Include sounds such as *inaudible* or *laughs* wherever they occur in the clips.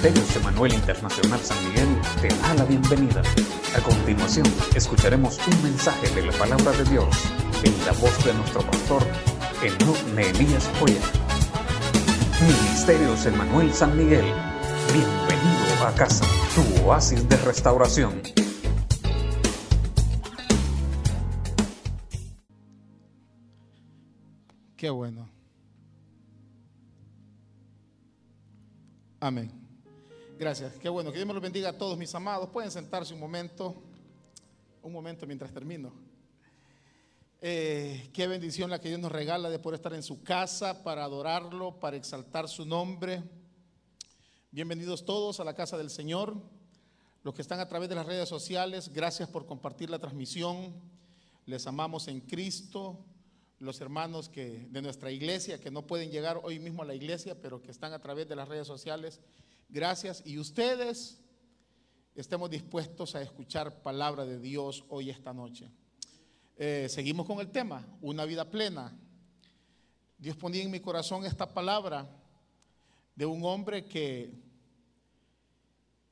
Ministerios Emanuel Internacional San Miguel te da la bienvenida. A continuación, escucharemos un mensaje de la palabra de Dios en la voz de nuestro pastor, Enoch Elías Joya. Ministerios Emanuel San Miguel, bienvenido a casa, tu oasis de restauración. Qué bueno. Amén. Gracias. Qué bueno. Que Dios me los bendiga a todos mis amados. Pueden sentarse un momento. Un momento mientras termino. Eh, qué bendición la que Dios nos regala de poder estar en su casa para adorarlo, para exaltar su nombre. Bienvenidos todos a la casa del Señor. Los que están a través de las redes sociales, gracias por compartir la transmisión. Les amamos en Cristo. Los hermanos que, de nuestra iglesia que no pueden llegar hoy mismo a la iglesia, pero que están a través de las redes sociales, gracias. Y ustedes estemos dispuestos a escuchar palabra de Dios hoy esta noche. Eh, seguimos con el tema, una vida plena. Dios ponía en mi corazón esta palabra de un hombre que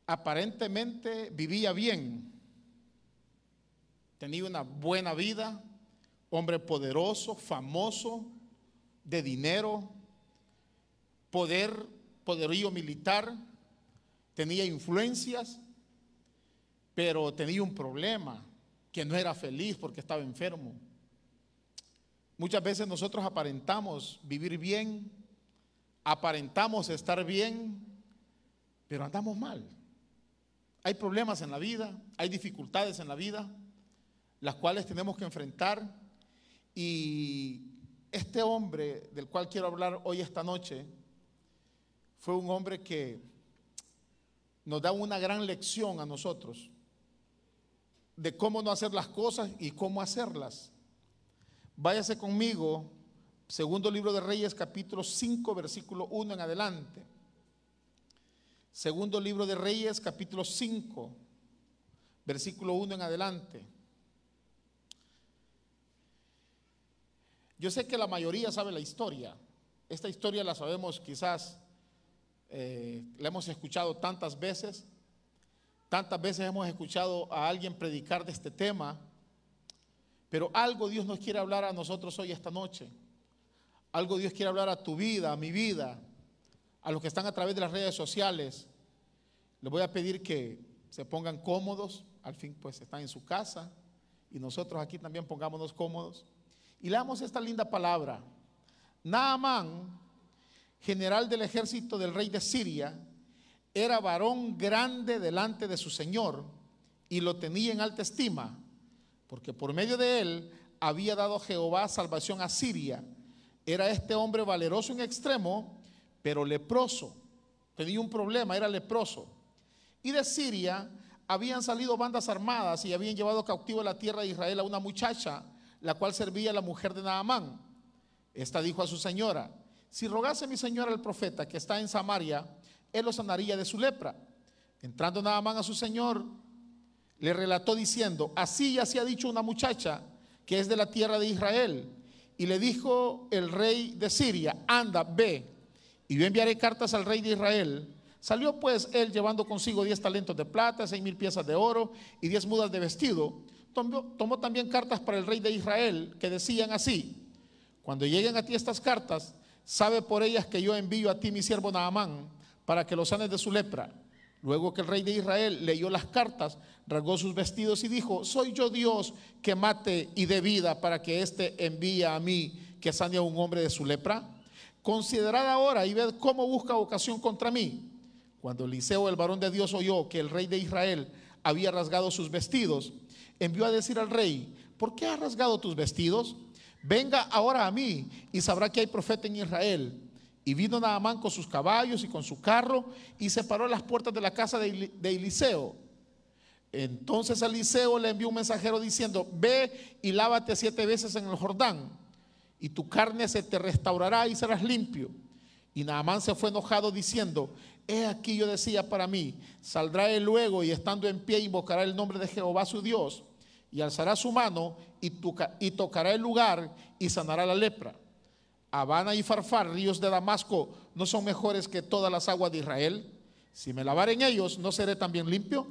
aparentemente vivía bien, tenía una buena vida, hombre poderoso, famoso, de dinero, poder, poderío militar, tenía influencias, pero tenía un problema, que no era feliz porque estaba enfermo. Muchas veces nosotros aparentamos vivir bien, aparentamos estar bien, pero andamos mal. Hay problemas en la vida, hay dificultades en la vida, las cuales tenemos que enfrentar y este hombre del cual quiero hablar hoy esta noche fue un hombre que nos da una gran lección a nosotros de cómo no hacer las cosas y cómo hacerlas. Váyase conmigo, segundo libro de Reyes, capítulo 5, versículo 1 en adelante. Segundo libro de Reyes, capítulo 5, versículo 1 en adelante. Yo sé que la mayoría sabe la historia. Esta historia la sabemos quizás, eh, la hemos escuchado tantas veces. Tantas veces hemos escuchado a alguien predicar de este tema. Pero algo Dios nos quiere hablar a nosotros hoy, esta noche. Algo Dios quiere hablar a tu vida, a mi vida, a los que están a través de las redes sociales. Les voy a pedir que se pongan cómodos. Al fin, pues están en su casa. Y nosotros aquí también pongámonos cómodos. Y leamos esta linda palabra. Naamán, general del ejército del rey de Siria, era varón grande delante de su señor y lo tenía en alta estima, porque por medio de él había dado Jehová salvación a Siria. Era este hombre valeroso en extremo, pero leproso. Tenía un problema, era leproso. Y de Siria habían salido bandas armadas y habían llevado cautivo a la tierra de Israel a una muchacha la cual servía a la mujer de Naamán. Esta dijo a su señora, si rogase mi señora al profeta que está en Samaria, él lo sanaría de su lepra. Entrando Naamán a su señor, le relató diciendo, así ya se ha dicho una muchacha que es de la tierra de Israel. Y le dijo el rey de Siria, anda, ve, y yo enviaré cartas al rey de Israel. Salió pues él llevando consigo diez talentos de plata, seis mil piezas de oro y diez mudas de vestido tomó, también cartas para el rey de Israel que decían así, cuando lleguen a ti estas cartas, sabe por ellas que yo envío a ti mi siervo Naamán para que lo sanes de su lepra. Luego que el rey de Israel leyó las cartas, rasgó sus vestidos y dijo, soy yo Dios que mate y dé vida para que éste envíe a mí que sane a un hombre de su lepra. Considerad ahora y ved cómo busca ocasión contra mí. Cuando Eliseo, el varón de Dios, oyó que el rey de Israel había rasgado sus vestidos, envió a decir al rey, ¿por qué has rasgado tus vestidos? Venga ahora a mí y sabrá que hay profeta en Israel. Y vino Naamán con sus caballos y con su carro y se paró las puertas de la casa de, Eliseo. Entonces Eliseo le envió un mensajero diciendo, ve y lávate siete veces en el Jordán y tu carne se te restaurará y serás limpio. Y Naamán se fue enojado diciendo, he aquí yo decía para mí, saldrá él luego y estando en pie invocará el nombre de Jehová su Dios y alzará su mano y, tocará el lugar y sanará la lepra. Habana y Farfar, ríos de Damasco, ¿no son mejores que todas las aguas de Israel? Si me lavare en ellos, ¿no seré también limpio?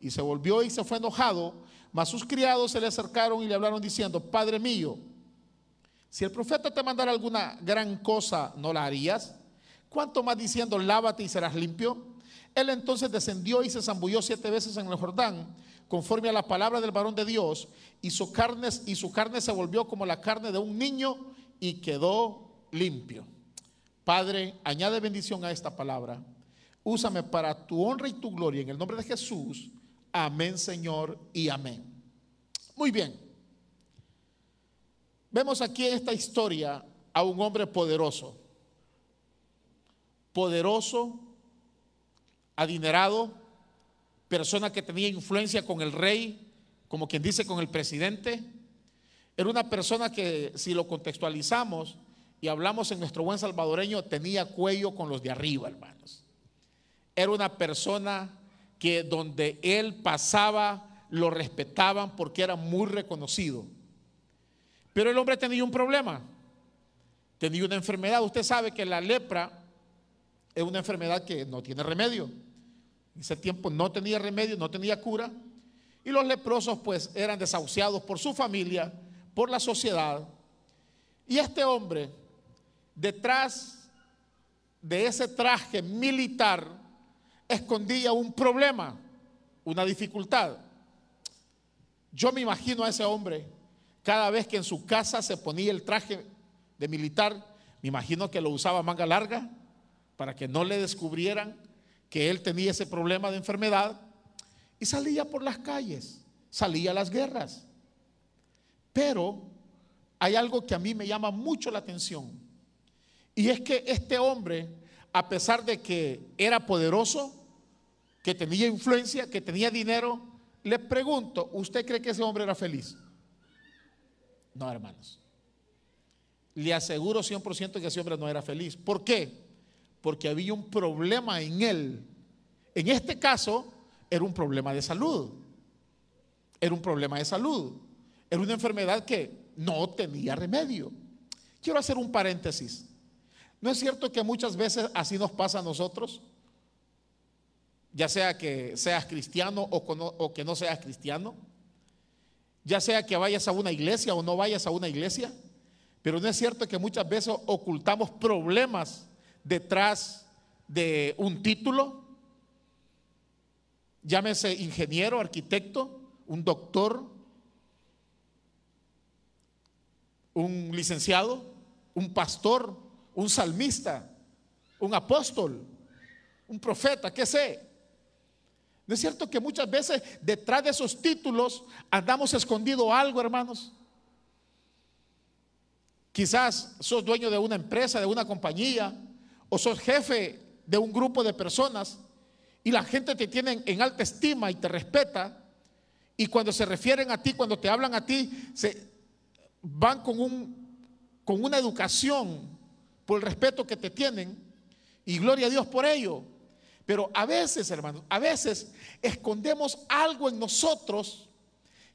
Y se volvió y se fue enojado, mas sus criados se le acercaron y le hablaron diciendo, Padre mío, si el profeta te mandara alguna gran cosa, ¿no la harías? ¿Cuánto más diciendo, lávate y serás limpio? Él entonces descendió y se zambulló siete veces en el Jordán, conforme a la palabra del varón de Dios, y su carne, y su carne se volvió como la carne de un niño y quedó limpio. Padre, añade bendición a esta palabra. Úsame para tu honra y tu gloria en el nombre de Jesús. Amén, Señor, y amén. Muy bien. Vemos aquí en esta historia a un hombre poderoso. Poderoso, adinerado, persona que tenía influencia con el rey, como quien dice con el presidente. Era una persona que, si lo contextualizamos y hablamos en nuestro buen salvadoreño, tenía cuello con los de arriba, hermanos. Era una persona que donde él pasaba lo respetaban porque era muy reconocido. Pero el hombre tenía un problema, tenía una enfermedad. Usted sabe que la lepra es una enfermedad que no tiene remedio. Ese tiempo no tenía remedio, no tenía cura. Y los leprosos pues eran desahuciados por su familia, por la sociedad. Y este hombre, detrás de ese traje militar, escondía un problema, una dificultad. Yo me imagino a ese hombre cada vez que en su casa se ponía el traje de militar, me imagino que lo usaba manga larga para que no le descubrieran que él tenía ese problema de enfermedad y salía por las calles, salía a las guerras. Pero hay algo que a mí me llama mucho la atención y es que este hombre, a pesar de que era poderoso, que tenía influencia, que tenía dinero, le pregunto, ¿usted cree que ese hombre era feliz? No, hermanos. Le aseguro 100% que ese hombre no era feliz. ¿Por qué? Porque había un problema en él. En este caso, era un problema de salud. Era un problema de salud. Era una enfermedad que no tenía remedio. Quiero hacer un paréntesis. ¿No es cierto que muchas veces así nos pasa a nosotros? Ya sea que seas cristiano o, que no seas cristiano ya sea que vayas a una iglesia o no vayas a una iglesia, pero no es cierto que muchas veces ocultamos problemas detrás de un título, llámese ingeniero, arquitecto, un doctor, un licenciado, un pastor, un salmista, un apóstol, un profeta, qué sé. ¿No es cierto que muchas veces detrás de esos títulos andamos escondido algo, hermanos? Quizás sos dueño de una empresa, de una compañía, o sos jefe de un grupo de personas y la gente te tiene en alta estima y te respeta. Y cuando se refieren a ti, cuando te hablan a ti, se van con, un, con una educación por el respeto que te tienen. Y gloria a Dios por ello. Pero a veces, hermanos, a veces escondemos algo en nosotros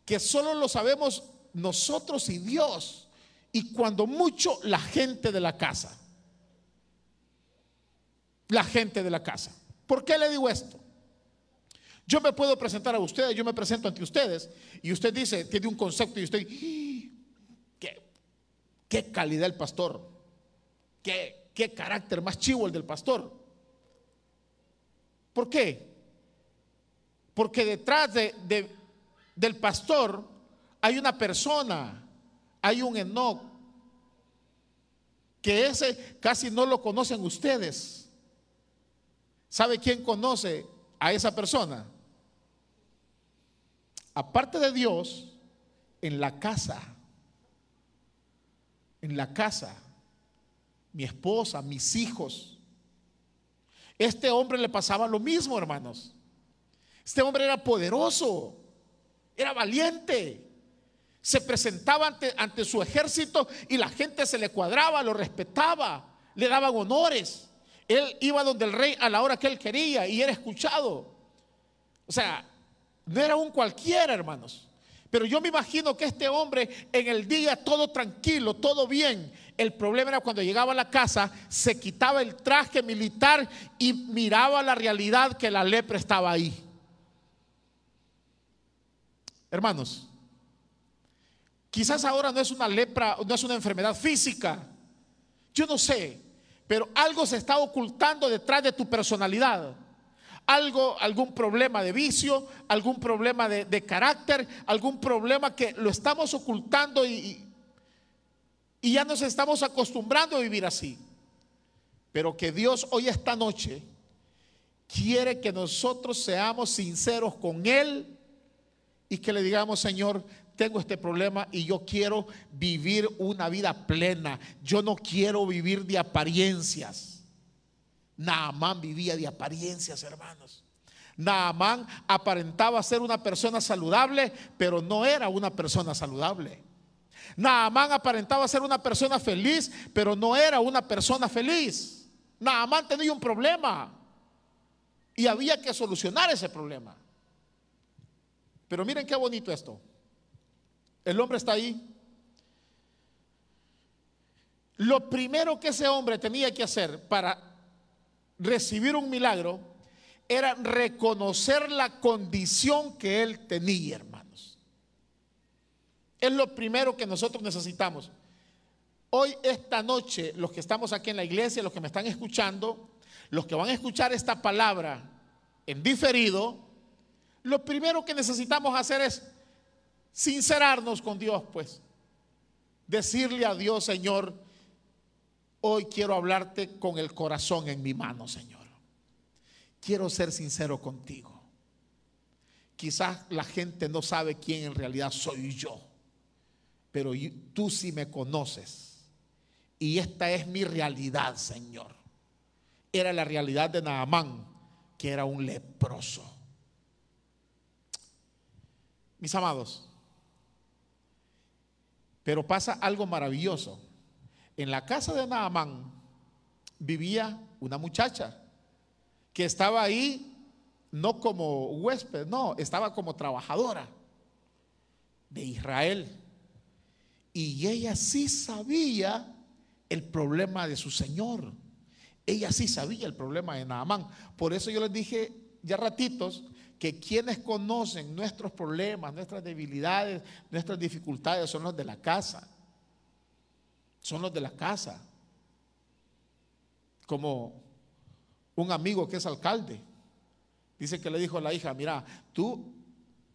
que solo lo sabemos nosotros y Dios. Y cuando mucho la gente de la casa. La gente de la casa. ¿Por qué le digo esto? Yo me puedo presentar a ustedes, yo me presento ante ustedes y usted dice, tiene un concepto y usted, ¿qué, qué calidad el pastor? ¿Qué, ¿Qué carácter más chivo el del pastor? ¿Por qué? Porque detrás de, del pastor hay una persona, hay un Enoch, que ese casi no lo conocen ustedes. ¿Sabe quién conoce a esa persona? Aparte de Dios, en la casa, en la casa, mi esposa, mis hijos, este hombre le pasaba lo mismo, hermanos. Este hombre era poderoso, era valiente. Se presentaba ante, ante, su ejército y la gente se le cuadraba, lo respetaba, le daban honores. Él iba donde el rey a la hora que él quería y era escuchado. O sea, no era un cualquiera, hermanos. Pero yo me imagino que este hombre en el día todo tranquilo, todo bien, El problema era cuando llegaba a la casa, se quitaba el traje militar y miraba la realidad que la lepra estaba ahí. Hermanos, quizás ahora no es una lepra, no es una enfermedad física. Yo no sé, pero algo se está ocultando detrás de tu personalidad. Algo, algún problema de vicio, algún problema de, carácter, algún problema que lo estamos ocultando y, y ya nos estamos acostumbrando a vivir así. Pero que Dios hoy esta noche quiere que nosotros seamos sinceros con Él y que le digamos, Señor, tengo este problema y yo quiero vivir una vida plena. Yo no quiero vivir de apariencias. Naamán vivía de apariencias, hermanos. Naamán aparentaba ser una persona saludable, pero no era una persona saludable. Naamán aparentaba ser una persona feliz, pero no era una persona feliz. Naamán tenía un problema y había que solucionar ese problema. Pero miren qué bonito esto. El hombre está ahí. Lo primero que ese hombre tenía que hacer para recibir un milagro era reconocer la condición que él tenía, hermanos. Es lo primero que nosotros necesitamos. Hoy, esta noche, los que estamos aquí en la iglesia, los que me están escuchando, los que van a escuchar esta palabra en diferido, lo primero que necesitamos hacer es sincerarnos con Dios, pues. Decirle a Dios, Señor, hoy quiero hablarte con el corazón en mi mano, Señor. Quiero ser sincero contigo. Quizás la gente no sabe quién en realidad soy yo, pero tú sí me conoces. Y esta es mi realidad, Señor. Era la realidad de Naamán, que era un leproso. Mis amados, pero pasa algo maravilloso. En la casa de Naamán vivía una muchacha que estaba ahí no como huésped, no, estaba como trabajadora de Israel. Y ella sí sabía el problema de su Señor. Ella sí sabía el problema de Naamán. Por eso yo les dije ya ratitos que quienes conocen nuestros problemas, nuestras debilidades, nuestras dificultades son los de la casa. Son los de la casa. Como un amigo que es alcalde. Dice que le dijo a la hija, mira, tú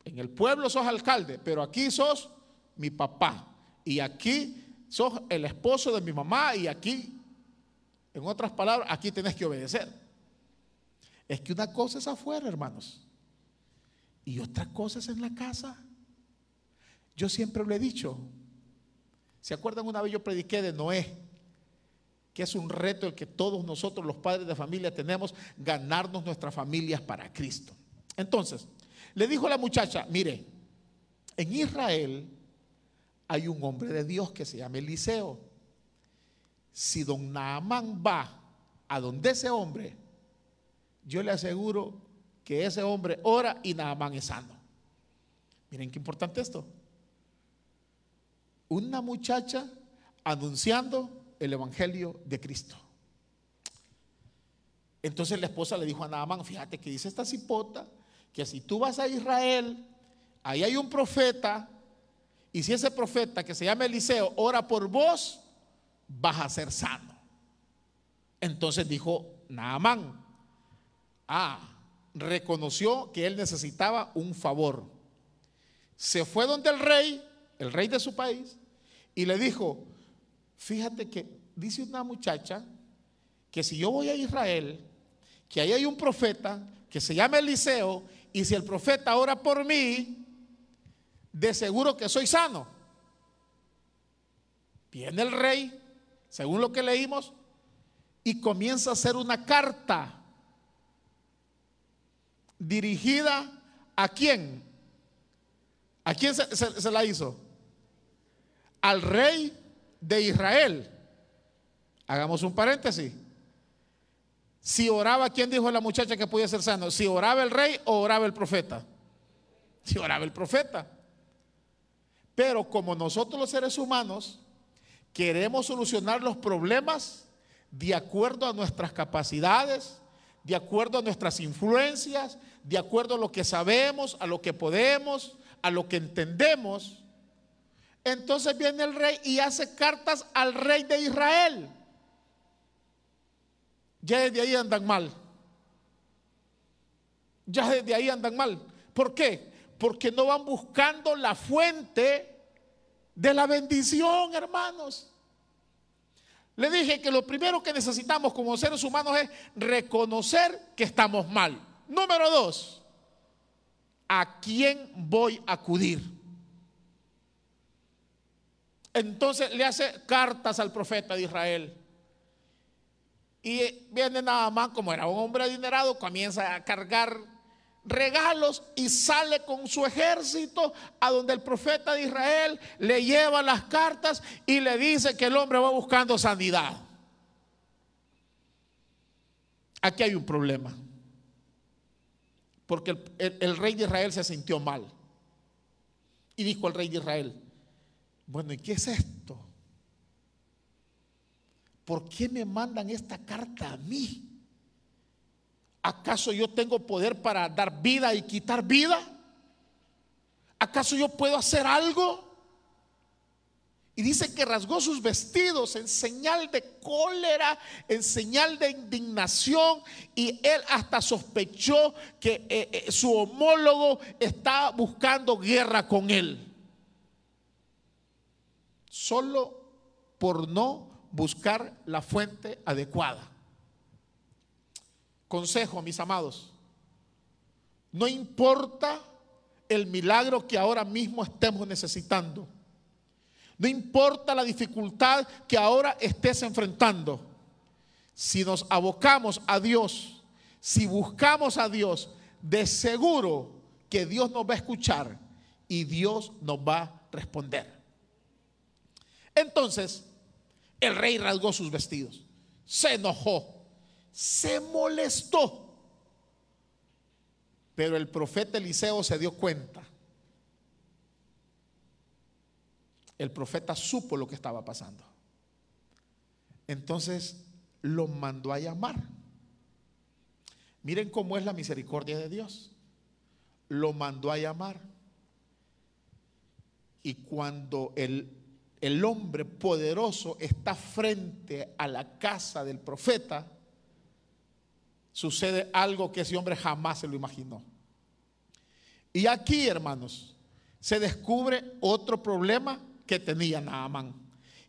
en el pueblo sos alcalde, pero aquí sos mi papá. Y aquí sos el esposo de mi mamá y aquí, en otras palabras, aquí tenés que obedecer. Es que una cosa es afuera, hermanos y otra cosa es en la casa. Yo siempre lo he dicho. ¿Se acuerdan una vez yo prediqué de Noé? Que es un reto el que todos nosotros los padres de familia tenemos, ganarnos nuestras familias para Cristo. Entonces, le dijo a la muchacha, mire, en Israel hay un hombre de Dios que se llama Eliseo. Si don Naamán va a donde ese hombre, yo le aseguro que ese hombre ora y Naamán es sano. Miren qué importante esto. Una muchacha anunciando el Evangelio de Cristo. Entonces la esposa le dijo a Naamán, fíjate que dice esta cipota, que si tú vas a Israel, ahí hay un profeta, y si ese profeta que se llama Eliseo ora por vos, vas a ser sano. Entonces dijo Naamán, ah, reconoció que él necesitaba un favor. Se fue donde el rey, el rey de su país, y le dijo, fíjate que dice una muchacha que si yo voy a Israel, que ahí hay un profeta que se llama Eliseo, y si el profeta ora por mí, de seguro que soy sano. Viene el rey, según lo que leímos, y comienza a hacer una carta dirigida a quién? ¿A quién se, la hizo? Al rey de Israel. Hagamos un paréntesis. Si oraba, ¿quién dijo la muchacha que podía ser sano? Si oraba el rey o oraba el profeta. Si oraba el profeta. Pero como nosotros los seres humanos queremos solucionar los problemas de acuerdo a nuestras capacidades, de acuerdo a nuestras influencias, de acuerdo a lo que sabemos, a lo que podemos, a lo que entendemos. Entonces viene el rey y hace cartas al rey de Israel. Ya desde ahí andan mal. Ya desde ahí andan mal. ¿Por qué? Porque no van buscando la fuente de la bendición, hermanos. Le dije que lo primero que necesitamos como seres humanos es reconocer que estamos mal. Número dos, ¿a quién voy a acudir? Entonces le hace cartas al profeta de Israel. Y viene nada más, como era un hombre adinerado, comienza a cargar regalos y sale con su ejército a donde el profeta de Israel le lleva las cartas y le dice que el hombre va buscando sanidad. Aquí hay un problema. Porque el, el, rey de Israel se sintió mal. Y dijo al rey de Israel, bueno, ¿y qué es esto? ¿Por qué me mandan esta carta a mí? ¿Acaso yo tengo poder para dar vida y quitar vida? ¿Acaso yo puedo hacer algo? Y dice que rasgó sus vestidos en señal de cólera, en señal de indignación. Y él hasta sospechó que eh, eh, su homólogo estaba buscando guerra con él. Solo por no buscar la fuente adecuada. Consejo, mis amados, no importa el milagro que ahora mismo estemos necesitando. No importa la dificultad que ahora estés enfrentando. Si nos abocamos a Dios, si buscamos a Dios, de seguro que Dios nos va a escuchar y Dios nos va a responder. Entonces, el rey rasgó sus vestidos, se enojó se molestó. Pero el profeta Eliseo se dio cuenta. El profeta supo lo que estaba pasando. Entonces lo mandó a llamar. Miren cómo es la misericordia de Dios. Lo mandó a llamar. Y cuando el, el hombre poderoso está frente a la casa del profeta, sucede algo que ese hombre jamás se lo imaginó. Y aquí, hermanos, se descubre otro problema que tenía Naamán.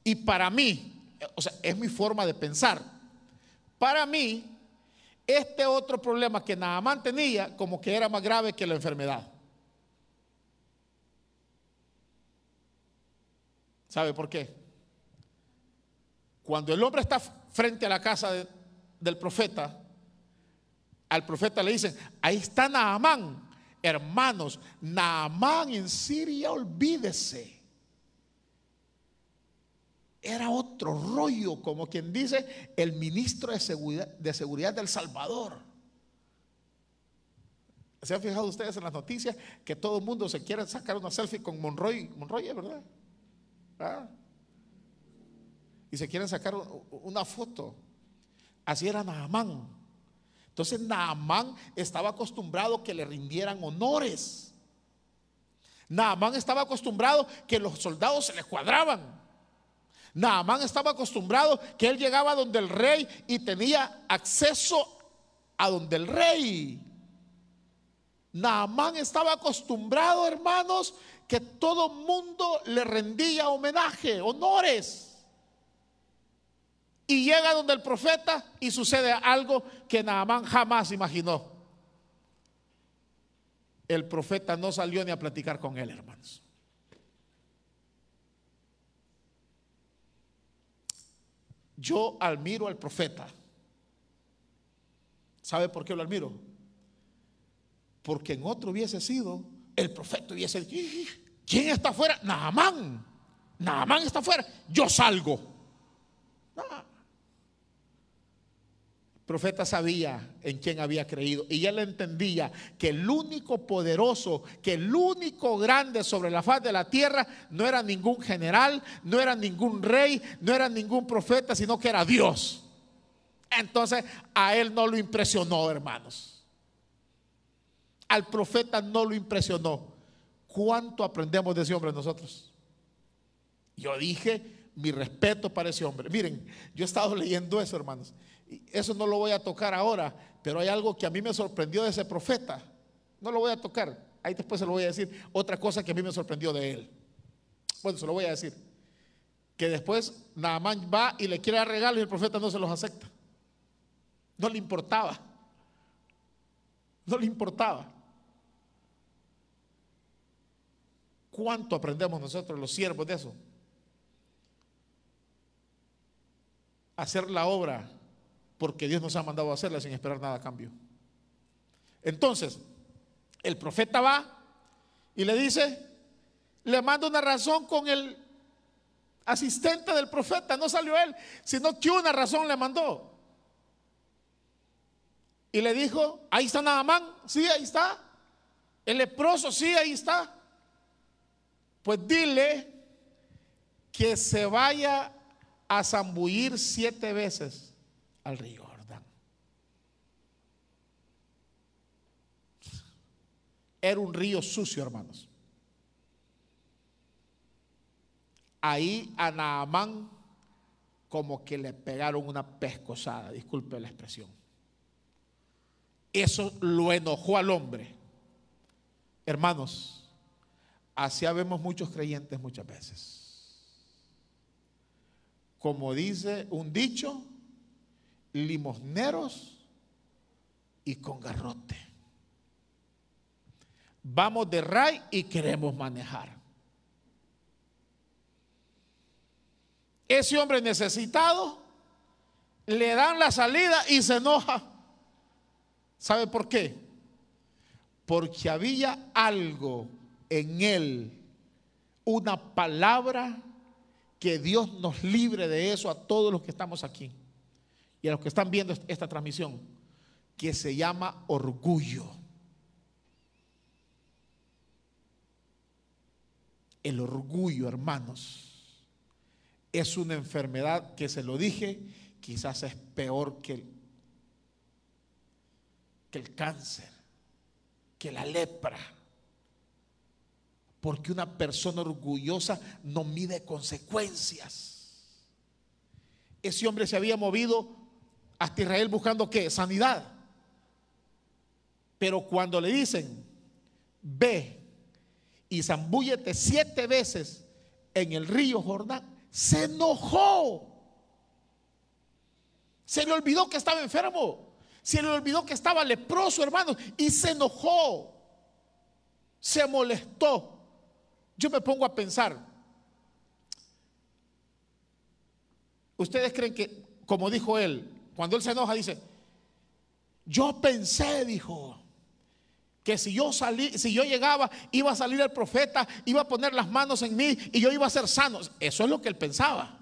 Y para mí, o sea, es mi forma de pensar. Para mí, este otro problema que Naamán tenía, como que era más grave que la enfermedad. ¿Sabe por qué? Cuando el hombre está frente a la casa del profeta, al profeta le dicen, ahí está Naamán. Hermanos, Naamán en Siria, olvídese. Era otro rollo, como quien dice, el ministro de seguridad, de seguridad del Salvador. ¿Se han fijado ustedes en las noticias que todo el mundo se quiere sacar una selfie con Monroy? Monroy, ¿verdad? ¿Ah? Y se quieren sacar una foto. Así era Naamán. Entonces Naamán estaba acostumbrado que le rindieran honores. Naamán estaba acostumbrado que los soldados se le cuadraban. Naamán estaba acostumbrado que él llegaba donde el rey y tenía acceso a donde el rey. Naamán estaba acostumbrado, hermanos, que todo mundo le rendía homenaje, honores. Y llega donde el profeta y sucede algo que Naamán jamás imaginó. El profeta no salió ni a platicar con él, hermanos. Yo admiro al profeta. ¿Sabe por qué lo admiro? Porque en otro hubiese sido, el profeta hubiese dicho, ¿quién está afuera? Naamán. Naamán está afuera. Yo salgo profeta sabía en quién había creído y él entendía que el único poderoso, que el único grande sobre la faz de la tierra no era ningún general, no era ningún rey, no era ningún profeta, sino que era Dios. Entonces a él no lo impresionó, hermanos. Al profeta no lo impresionó. ¿Cuánto aprendemos de ese hombre nosotros? Yo dije mi respeto para ese hombre. Miren, yo he estado leyendo eso, hermanos. Eso no lo voy a tocar ahora, pero hay algo que a mí me sorprendió de ese profeta. No lo voy a tocar. Ahí después se lo voy a decir. Otra cosa que a mí me sorprendió de él. Bueno, se lo voy a decir. Que después Naamán va y le quiere dar regalos y el profeta no se los acepta. No le importaba. No le importaba. ¿Cuánto aprendemos nosotros los siervos de eso? Hacer la obra porque Dios nos ha mandado a hacerla sin esperar nada a cambio. Entonces, el profeta va y le dice, le manda una razón con el asistente del profeta, no salió él, sino que una razón le mandó. Y le dijo, ahí está Naamán, sí, ahí está. El leproso, sí, ahí está. Pues dile que se vaya a zambullir siete veces al río Jordán. Era un río sucio, hermanos. Ahí a Naamán como que le pegaron una pescosada, disculpe la expresión. Eso lo enojó al hombre. Hermanos, así vemos muchos creyentes muchas veces. Como dice un dicho, limosneros y con garrote. Vamos de ray y queremos manejar. Ese hombre necesitado le dan la salida y se enoja. ¿Sabe por qué? Porque había algo en él, una palabra que Dios nos libre de eso a todos los que estamos aquí y a los que están viendo esta transmisión, que se llama orgullo. El orgullo, hermanos, es una enfermedad que se lo dije, quizás es peor que el, que el cáncer, que la lepra. Porque una persona orgullosa no mide consecuencias. Ese hombre se había movido hasta Israel buscando qué? Sanidad. Pero cuando le dicen, ve y zambúllete siete veces en el río Jordán, se enojó. Se le olvidó que estaba enfermo. Se le olvidó que estaba leproso, hermano. Y se enojó. Se molestó. Yo me pongo a pensar. ¿Ustedes creen que, como dijo él, cuando él se enoja, dice, yo pensé, dijo, que si yo salí, si yo llegaba, iba a salir el profeta, iba a poner las manos en mí y yo iba a ser sano. Eso es lo que él pensaba.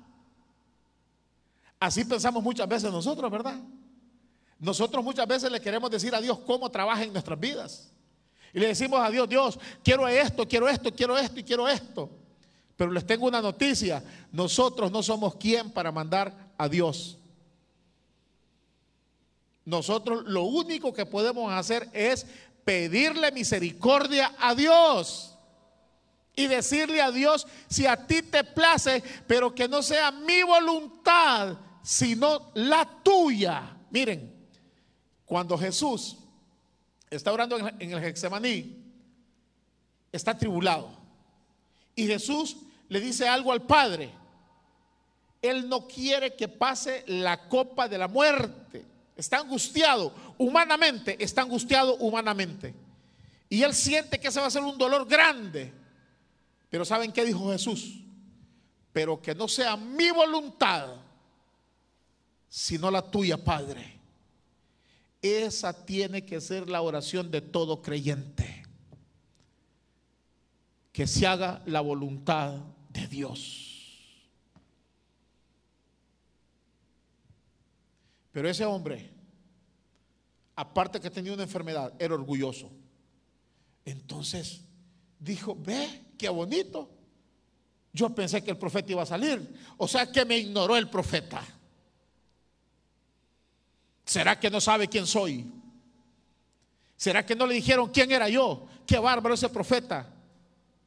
Así pensamos muchas veces nosotros, ¿verdad? Nosotros muchas veces le queremos decir a Dios cómo trabaja en nuestras vidas. Y le decimos a Dios, Dios, quiero esto, quiero esto, quiero esto y quiero esto. Pero les tengo una noticia, nosotros no somos quien para mandar a Dios. Nosotros lo único que podemos hacer es pedirle misericordia a Dios y decirle a Dios, si a ti te place, pero que no sea mi voluntad, sino la tuya. Miren, cuando Jesús está orando en el Getsemaní, está tribulado. Y Jesús le dice algo al Padre. Él no quiere que pase la copa de la muerte está angustiado humanamente, está angustiado humanamente. Y él siente que ese va a ser un dolor grande. Pero ¿saben qué dijo Jesús? Pero que no sea mi voluntad, sino la tuya, Padre. Esa tiene que ser la oración de todo creyente. Que se haga la voluntad de Dios. Pero ese hombre aparte que tenía una enfermedad, era orgulloso. Entonces dijo, ve, qué bonito. Yo pensé que el profeta iba a salir. O sea que me ignoró el profeta. ¿Será que no sabe quién soy? ¿Será que no le dijeron quién era yo? Qué bárbaro ese profeta.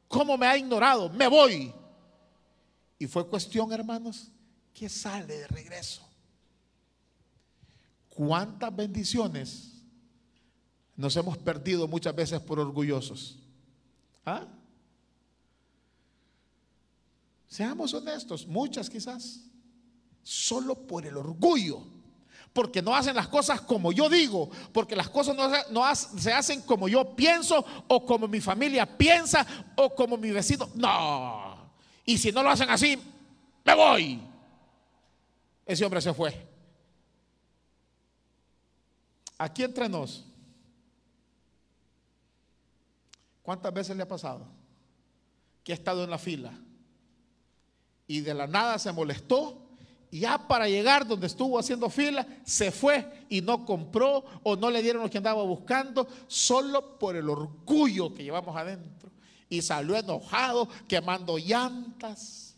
¿Cómo me ha ignorado? Me voy. Y fue cuestión, hermanos, que sale de regreso. ¿Cuántas bendiciones nos hemos perdido muchas veces por orgullosos? ¿Ah? Seamos honestos, muchas quizás, solo por el orgullo, porque no hacen las cosas como yo digo, porque las cosas no, se hacen como yo pienso o como mi familia piensa o como mi vecino. No, y si no lo hacen así, me voy. Ese hombre se fue. Aquí entre nos, ¿cuántas veces le ha pasado que ha estado en la fila? y de la nada se molestó. Ya para llegar donde estuvo haciendo fila, se fue y no compró o no le dieron lo que andaba buscando, solo por el orgullo que llevamos adentro. Y salió enojado, quemando llantas.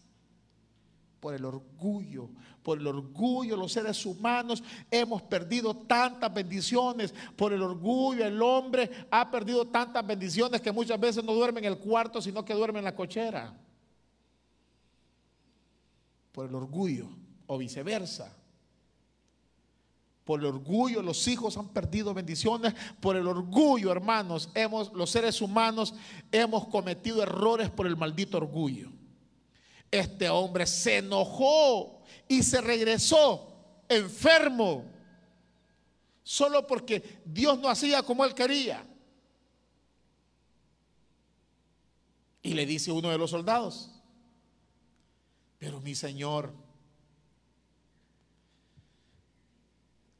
Por el orgullo, por el orgullo, los seres humanos hemos perdido tantas bendiciones. Por el orgullo, el hombre ha perdido tantas bendiciones que muchas veces no duerme en el cuarto, sino que duerme en la cochera por el orgullo o viceversa. Por el orgullo los hijos han perdido bendiciones. Por el orgullo, hermanos, hemos los seres humanos hemos cometido errores por el maldito orgullo. Este hombre se enojó y se regresó enfermo solo porque Dios no hacía como él quería. Y le dice uno de los soldados, pero mi Señor,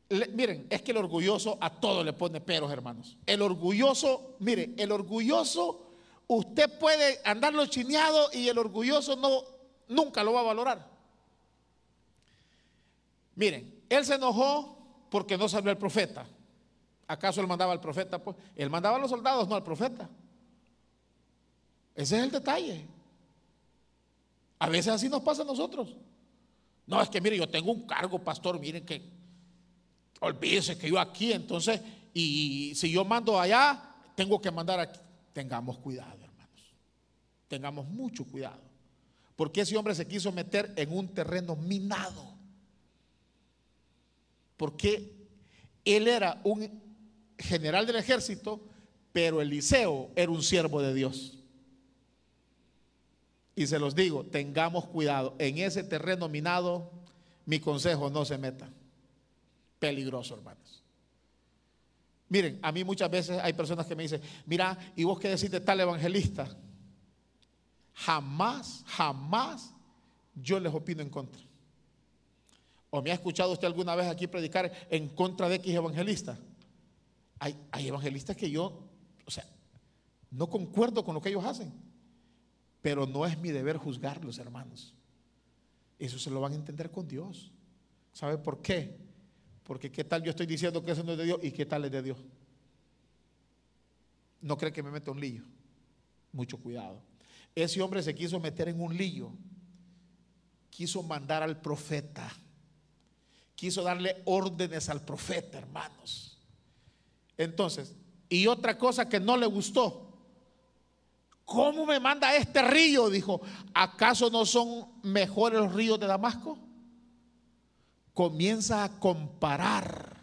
miren, es que el orgulloso a todo le pone peros, hermanos. El orgulloso, mire, el orgulloso, usted puede andarlo chineado y el orgulloso no, nunca lo va a valorar. Miren, él se enojó porque no salió el profeta. ¿Acaso él mandaba al profeta? Pues él mandaba a los soldados, no al profeta. Ese es el detalle. A veces así nos pasa a nosotros. No, es que mire, yo tengo un cargo, pastor, miren que olvídese que yo aquí, entonces, y si yo mando allá, tengo que mandar aquí. Tengamos cuidado, hermanos. Tengamos mucho cuidado. Porque ese hombre se quiso meter en un terreno minado. Porque él era un general del ejército, pero Eliseo era un siervo de Dios. Y se los digo, tengamos cuidado. En ese terreno minado, mi consejo, no se meta. Peligroso, hermanos. Miren, a mí muchas veces hay personas que me dicen, mira, ¿y vos qué decís de tal evangelista? Jamás, jamás yo les opino en contra. ¿O me ha escuchado usted alguna vez aquí predicar en contra de X evangelista? Hay, hay evangelistas que yo, o sea, no concuerdo con lo que ellos hacen. Pero no es mi deber juzgarlos, hermanos. Eso se lo van a entender con Dios. ¿Sabe por qué? Porque qué tal yo estoy diciendo que eso no es de Dios y qué tal es de Dios. No cree que me meta un lío. Mucho cuidado. Ese hombre se quiso meter en un lío. Quiso mandar al profeta. Quiso darle órdenes al profeta, hermanos. Entonces, y otra cosa que no le gustó, ¿Cómo me manda este río? Dijo, ¿acaso no son mejores los ríos de Damasco? Comienza a comparar.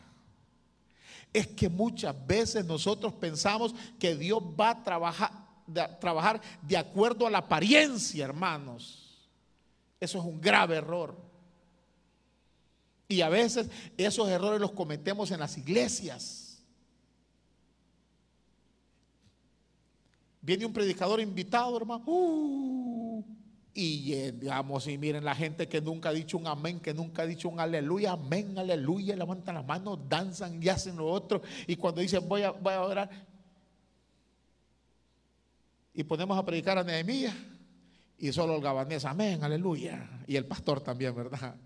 Es que muchas veces nosotros pensamos que Dios va a trabajar, trabajar de acuerdo a la apariencia, hermanos. Eso es un grave error. Y a veces esos errores los cometemos en las iglesias. Viene un predicador invitado, hermano. Uh, y llegamos y miren la gente que nunca ha dicho un amén, que nunca ha dicho un aleluya, amén, aleluya, levantan las manos, danzan y hacen lo otro. Y cuando dicen voy a, voy a orar, y ponemos a predicar a Nehemías, y solo el gabanés, amén, aleluya. Y el pastor también, ¿verdad?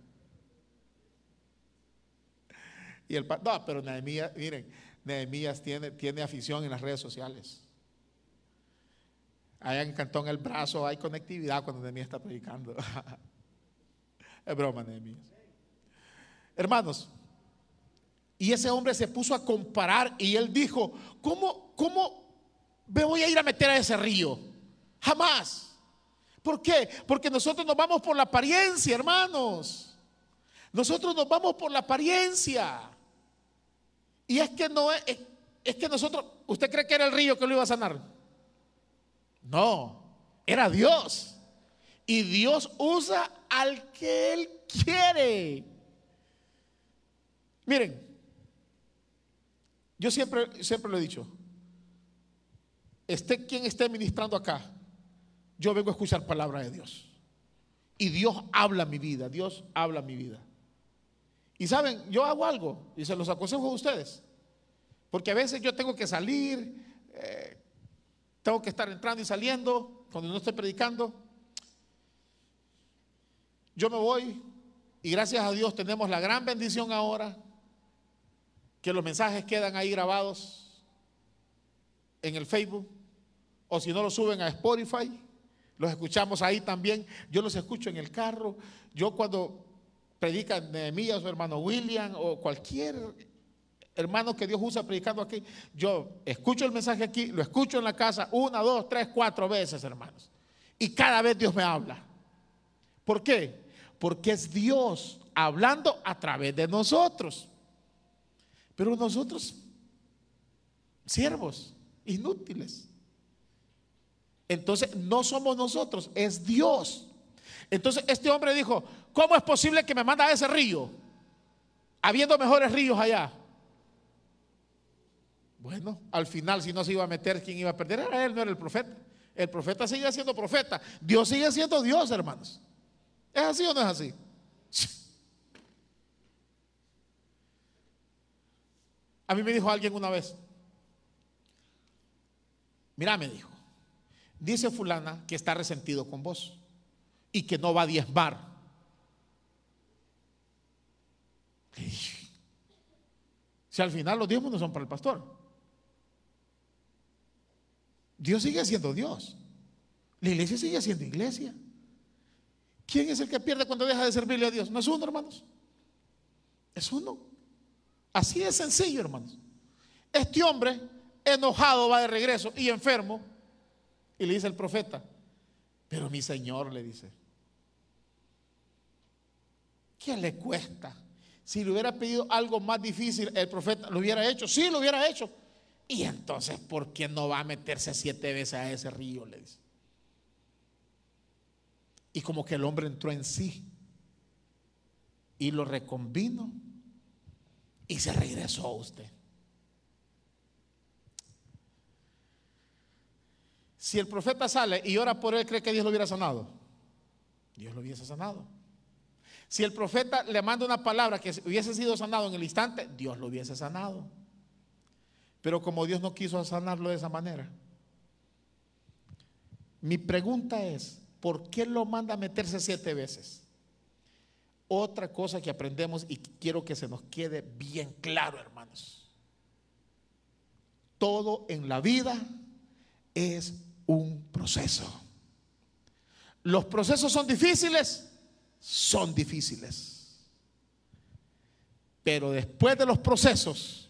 Y el no, pero Nehemías, miren, Nehemías tiene, tiene afición en las redes sociales. Allá en Cantón El Brazo hay conectividad cuando Nehemías está predicando. *laughs* es broma, Nehemías. Hermanos, y ese hombre se puso a comparar y él dijo, ¿cómo, cómo me voy a ir a meter a ese río? Jamás. ¿Por qué? Porque nosotros nos vamos por la apariencia, hermanos. Nosotros nos vamos por la apariencia. Y es que no es, es, que nosotros, ¿usted cree que era el río que lo iba a sanar? No, era Dios. Y Dios usa al que Él quiere. Miren, yo siempre, siempre lo he dicho, esté quien esté ministrando acá, yo vengo a escuchar palabra de Dios. Y Dios habla mi vida, Dios habla mi vida. Y saben, yo hago algo y se los aconsejo a ustedes. Porque a veces yo tengo que salir, eh, tengo que estar entrando y saliendo cuando no estoy predicando. Yo me voy y gracias a Dios tenemos la gran bendición ahora que los mensajes quedan ahí grabados en el Facebook o si no los suben a Spotify, los escuchamos ahí también. Yo los escucho en el carro. Yo cuando predica Nehemías o hermano William o cualquier hermano que Dios usa predicando aquí, yo escucho el mensaje aquí, lo escucho en la casa una, dos, tres, cuatro veces, hermanos. Y cada vez Dios me habla. ¿Por qué? Porque es Dios hablando a través de nosotros. Pero nosotros, siervos, inútiles. Entonces no somos nosotros, es Dios. Entonces este hombre dijo, ¿cómo es posible que me manda a ese río? Habiendo mejores ríos allá. Bueno, al final si no se iba a meter, ¿quién iba a perder? Era él, no era el profeta. El profeta sigue siendo profeta. Dios sigue siendo Dios, hermanos. ¿Es así o no es así? A mí me dijo alguien una vez, mira, me dijo, dice fulana que está resentido con vos y que no va a diezmar. Si al final los diezmos no son para el pastor. Dios sigue siendo Dios. La iglesia sigue siendo iglesia. ¿Quién es el que pierde cuando deja de servirle a Dios? No es uno, hermanos. Es uno. Así de sencillo, hermanos. Este hombre, enojado, va de regreso y enfermo. Y le dice el profeta, pero mi Señor le dice, ¿qué le cuesta? Si le hubiera pedido algo más difícil, el profeta lo hubiera hecho. Sí, lo hubiera hecho. Y entonces, ¿por qué no va a meterse siete veces a ese río? Le dice. Y como que el hombre entró en sí y lo reconvino y se regresó usted. Si el profeta sale y ora por él, ¿cree que Dios lo hubiera sanado? Dios lo hubiese sanado. Si el profeta le manda una palabra que hubiese sido sanado en el instante, Dios lo hubiese sanado. Pero como Dios no quiso sanarlo de esa manera, mi pregunta es, ¿por qué lo manda a meterse siete veces? Otra cosa que aprendemos y quiero que se nos quede bien claro, hermanos. Todo en la vida es un proceso. Los procesos son difíciles, son difíciles. Pero después de los procesos,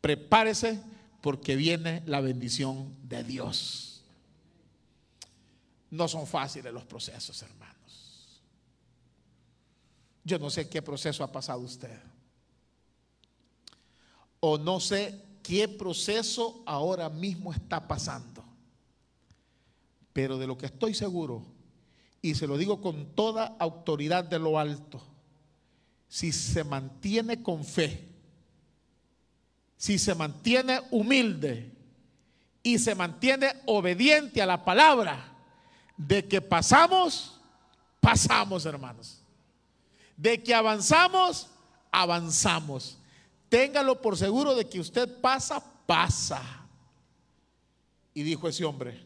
prepárese porque viene la bendición de Dios. No son fáciles los procesos, hermano. Yo no sé qué proceso ha pasado usted. O no sé qué proceso ahora mismo está pasando. Pero de lo que estoy seguro, y se lo digo con toda autoridad de lo alto, si se mantiene con fe, si se mantiene humilde y se mantiene obediente a la palabra, de que pasamos, pasamos hermanos de que avanzamos, avanzamos. Téngalo por seguro de que usted pasa, pasa. Y dijo ese hombre,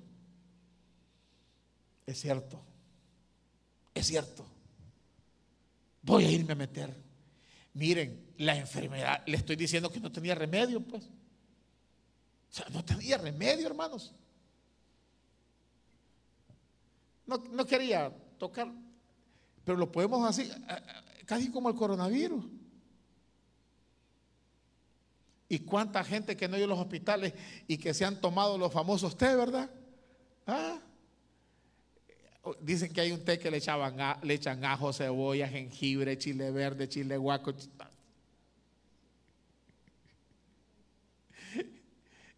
es cierto, es cierto, voy a irme a meter. Miren, la enfermedad, le estoy diciendo que no tenía remedio, pues. O sea, no tenía remedio, hermanos. No, no quería tocar, pero lo podemos así, casi como el coronavirus. Y cuánta gente que no hay en los hospitales y que se han tomado los famosos té, ¿verdad? ¿Ah? Dicen que hay un té que le echan ajo, cebolla, jengibre, chile verde, chile guaco.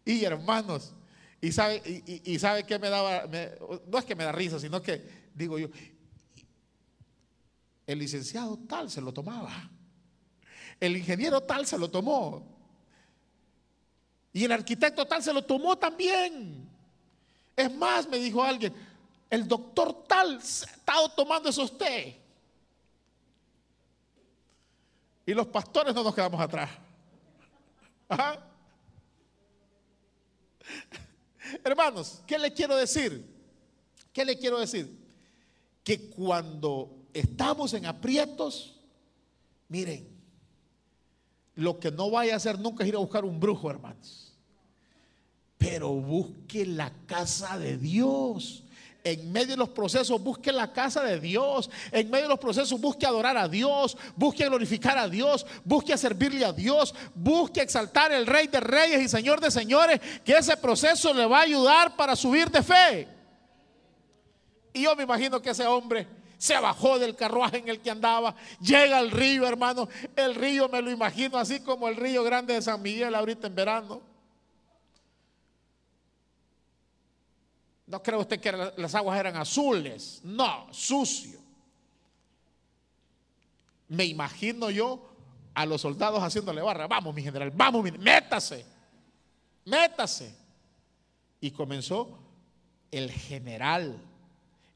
Y hermanos, y sabe, y, sabe que me daba, no es que me da risa, sino que digo yo, el licenciado tal se lo tomaba, el ingeniero tal se lo tomó, y el arquitecto tal se lo tomó también. Es más, me dijo alguien, el doctor tal se ha estado tomando esos té. Y los pastores no nos quedamos atrás. *laughs* Hermanos, ¿qué le quiero decir? ¿Qué le quiero decir? Que cuando estamos en aprietos, miren, lo que no vaya a hacer nunca es ir a buscar un brujo, hermanos. Pero busque la casa de Dios. En medio de los procesos busque la casa de Dios. En medio de los procesos busque adorar a Dios. Busque glorificar a Dios. Busque servirle a Dios. Busque exaltar al Rey de Reyes y Señor de Señores. Que ese proceso le va a ayudar para subir de fe. Y yo me imagino que ese hombre se bajó del carruaje en el que andaba, llega al río, hermano. El río me lo imagino así como el río grande de San Miguel ahorita en verano. No cree usted que las aguas eran azules, no, sucio. Me imagino yo a los soldados haciéndole barra, vamos mi general, vamos, métase, métase. Y comenzó el general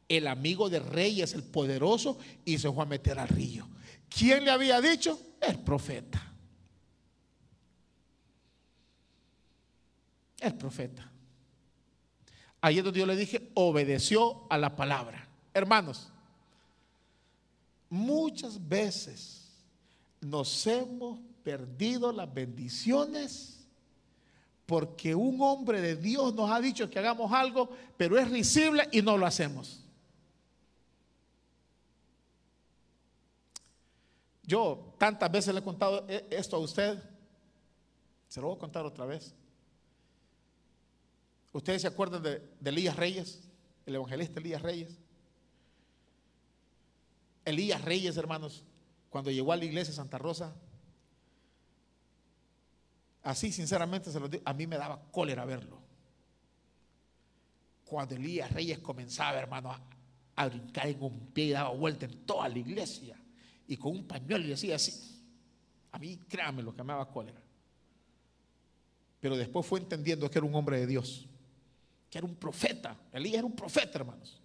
el amigo de reyes, el poderoso, y se fue a meter al río. ¿Quién le había dicho? El profeta. El profeta. Ahí es donde le dije, obedeció a la palabra. Hermanos, muchas veces nos hemos perdido las bendiciones porque un hombre de Dios nos ha dicho que hagamos algo, pero es risible y no lo hacemos. Yo tantas veces le he contado e-, esto a usted, se lo voy a contar otra vez. ¿Ustedes se acuerdan de, Elías Reyes, el evangelista Elías Reyes? Elías Reyes, hermanos, cuando llegó a la iglesia de Santa Rosa, así sinceramente se lo digo, a mí me daba cólera verlo. Cuando Elías Reyes comenzaba, hermano, a, a brincar en un pie y daba vuelta en toda la iglesia y con un pañuelo y decía así. A mí, créanme, lo que me daba cólera. Pero después fue entendiendo que era un hombre de Dios, era un profeta. Elías era un profeta, hermanos.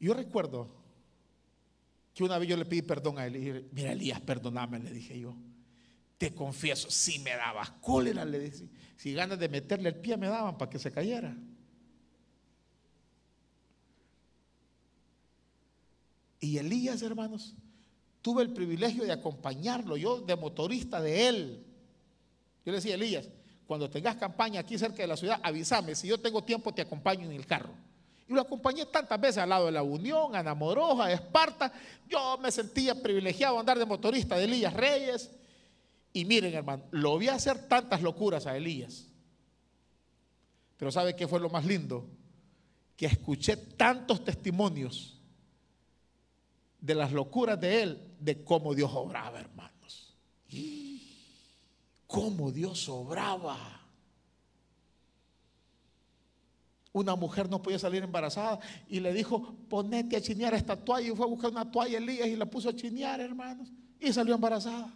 Yo recuerdo que una vez yo le pedí perdón a dije, mira, Elías, perdóname, le dije yo. Te confieso, si me dabas cólera, le dije. Si ganas de meterle el pie me daban para que se cayera. Y Elías, hermanos, tuve el privilegio de acompañarlo, yo de motorista de él. Yo le decía, Elías, cuando tengas campaña aquí cerca de la ciudad, avísame, si yo tengo tiempo te acompaño en el carro. Y lo acompañé tantas veces al lado de la Unión, Ana Moroja, Esparta. Yo me sentía privilegiado andar de motorista de Elías Reyes. Y miren, hermano, lo vi hacer tantas locuras a Elías. Pero ¿sabe qué fue lo más lindo? Que escuché tantos testimonios de las locuras de él, de cómo Dios obraba, hermanos. Cómo Dios obraba. Una mujer no podía salir embarazada y le dijo, ponete a chinear esta toalla. Y fue a buscar una toalla Elías y la puso a chinear, hermanos. Y salió embarazada.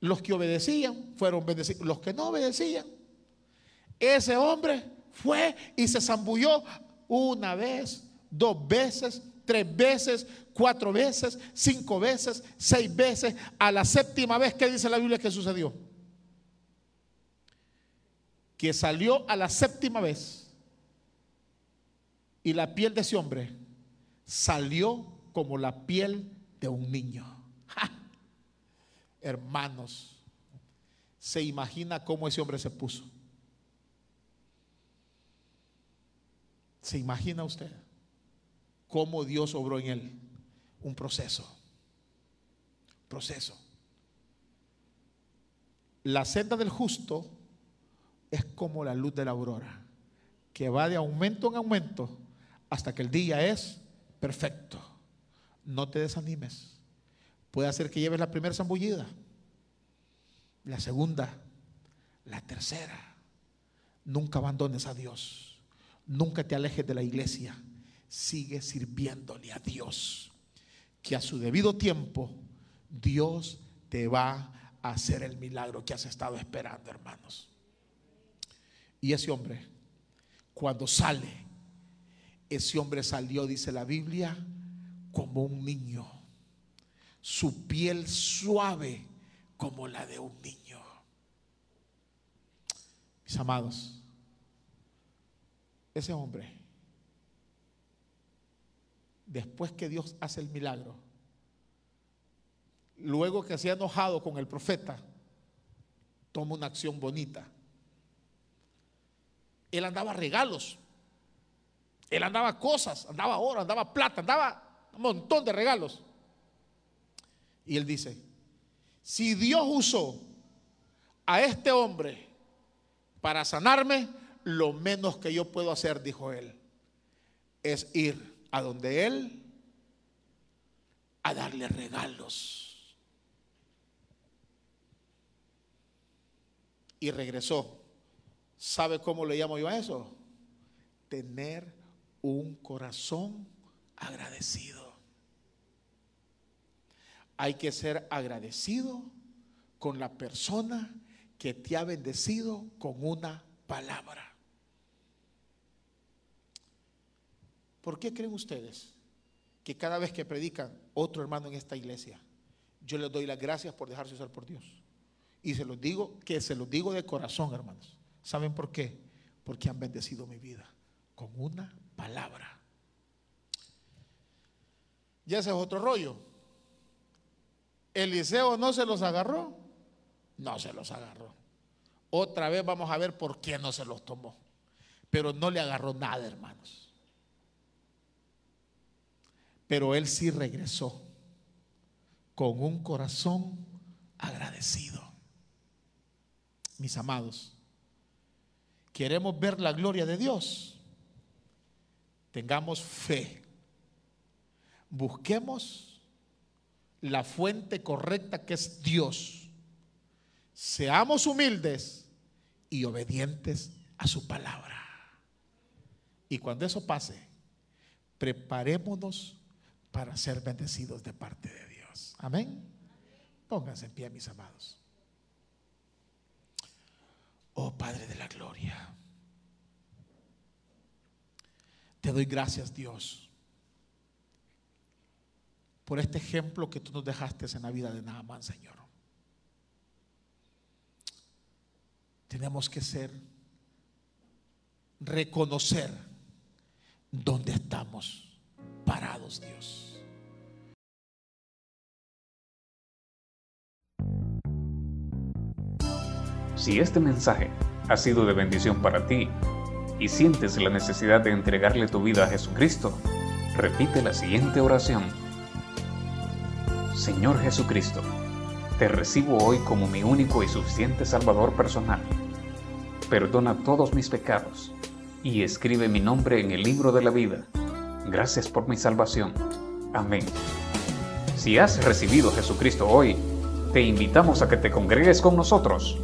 Los que obedecían fueron bendecidos. Los que no obedecían, ese hombre fue y se zambulló una vez, dos veces, tres veces, cuatro veces, cinco veces, seis veces. A la séptima vez, ¿qué dice la Biblia que sucedió? Que salió a la séptima vez y la piel de ese hombre salió como la piel de un niño. Hermanos, se imagina cómo ese hombre se puso. ¿Se imagina usted cómo Dios obró en él? Un proceso. Proceso. La senda del justo es como la luz de la aurora, que va de aumento en aumento hasta que el día es perfecto. No te desanimes. Puede hacer que lleves la primera zambullida, la segunda, la tercera. Nunca abandones a Dios. Nunca te alejes de la iglesia. Sigue sirviéndole a Dios. Que a su debido tiempo Dios te va a hacer el milagro que has estado esperando, hermanos. Y ese hombre, cuando sale, ese hombre salió, dice la Biblia, como un niño. Su piel suave como la de un niño. Mis amados, ese hombre, después que Dios hace el milagro, luego que se ha enojado con el profeta, toma una acción bonita. Él andaba regalos él andaba cosas, andaba oro, andaba plata, andaba un montón de regalos. Y él dice, si Dios usó a este hombre para sanarme, lo menos que yo puedo hacer, dijo él, es ir a donde él a darle regalos. Y regresó. ¿Sabe cómo le llamo yo a eso? Tener un corazón agradecido. Hay que ser agradecido con la persona que te ha bendecido con una palabra. ¿Por qué creen ustedes que cada vez que predican otro hermano en esta iglesia, yo les doy las gracias por dejarse usar por Dios? Y se los digo, que se los digo de corazón, hermanos. ¿Saben por qué? Porque han bendecido mi vida con una palabra. Ya ese es otro rollo. Eliseo no se los agarró. No se los agarró. Otra vez vamos a ver por qué no se los tomó. Pero no le agarró nada, hermanos. Pero él sí regresó con un corazón agradecido. Mis amados, queremos ver la gloria de Dios tengamos fe, busquemos la fuente correcta que es Dios, seamos humildes y obedientes a su palabra. Y cuando eso pase, preparémonos para ser bendecidos de parte de Dios. Amén. Pónganse en pie, mis amados. Oh Padre de la Gloria. Te doy gracias, Dios, por este ejemplo que tú nos dejaste en la vida de Naaman, Señor. Tenemos que ser, reconocer dónde estamos Dios. Si este mensaje ha sido de bendición para ti, y sientes la necesidad de entregarle tu vida a Jesucristo, repite la siguiente oración. Señor Jesucristo, te recibo hoy como mi único y suficiente Salvador personal. Perdona todos mis pecados y escribe mi nombre en el libro de la vida. Gracias por mi salvación. Amén. Si has recibido a Jesucristo hoy, te invitamos a que te congregues con nosotros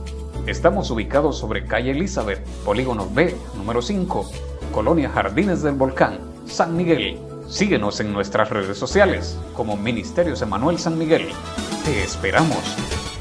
Estamos ubicados sobre calle Elizabeth, Polígono B, número 5, Colonia Jardines del Volcán, San Miguel. Síguenos en nuestras redes sociales como Ministerios Emanuel San Miguel. Te esperamos.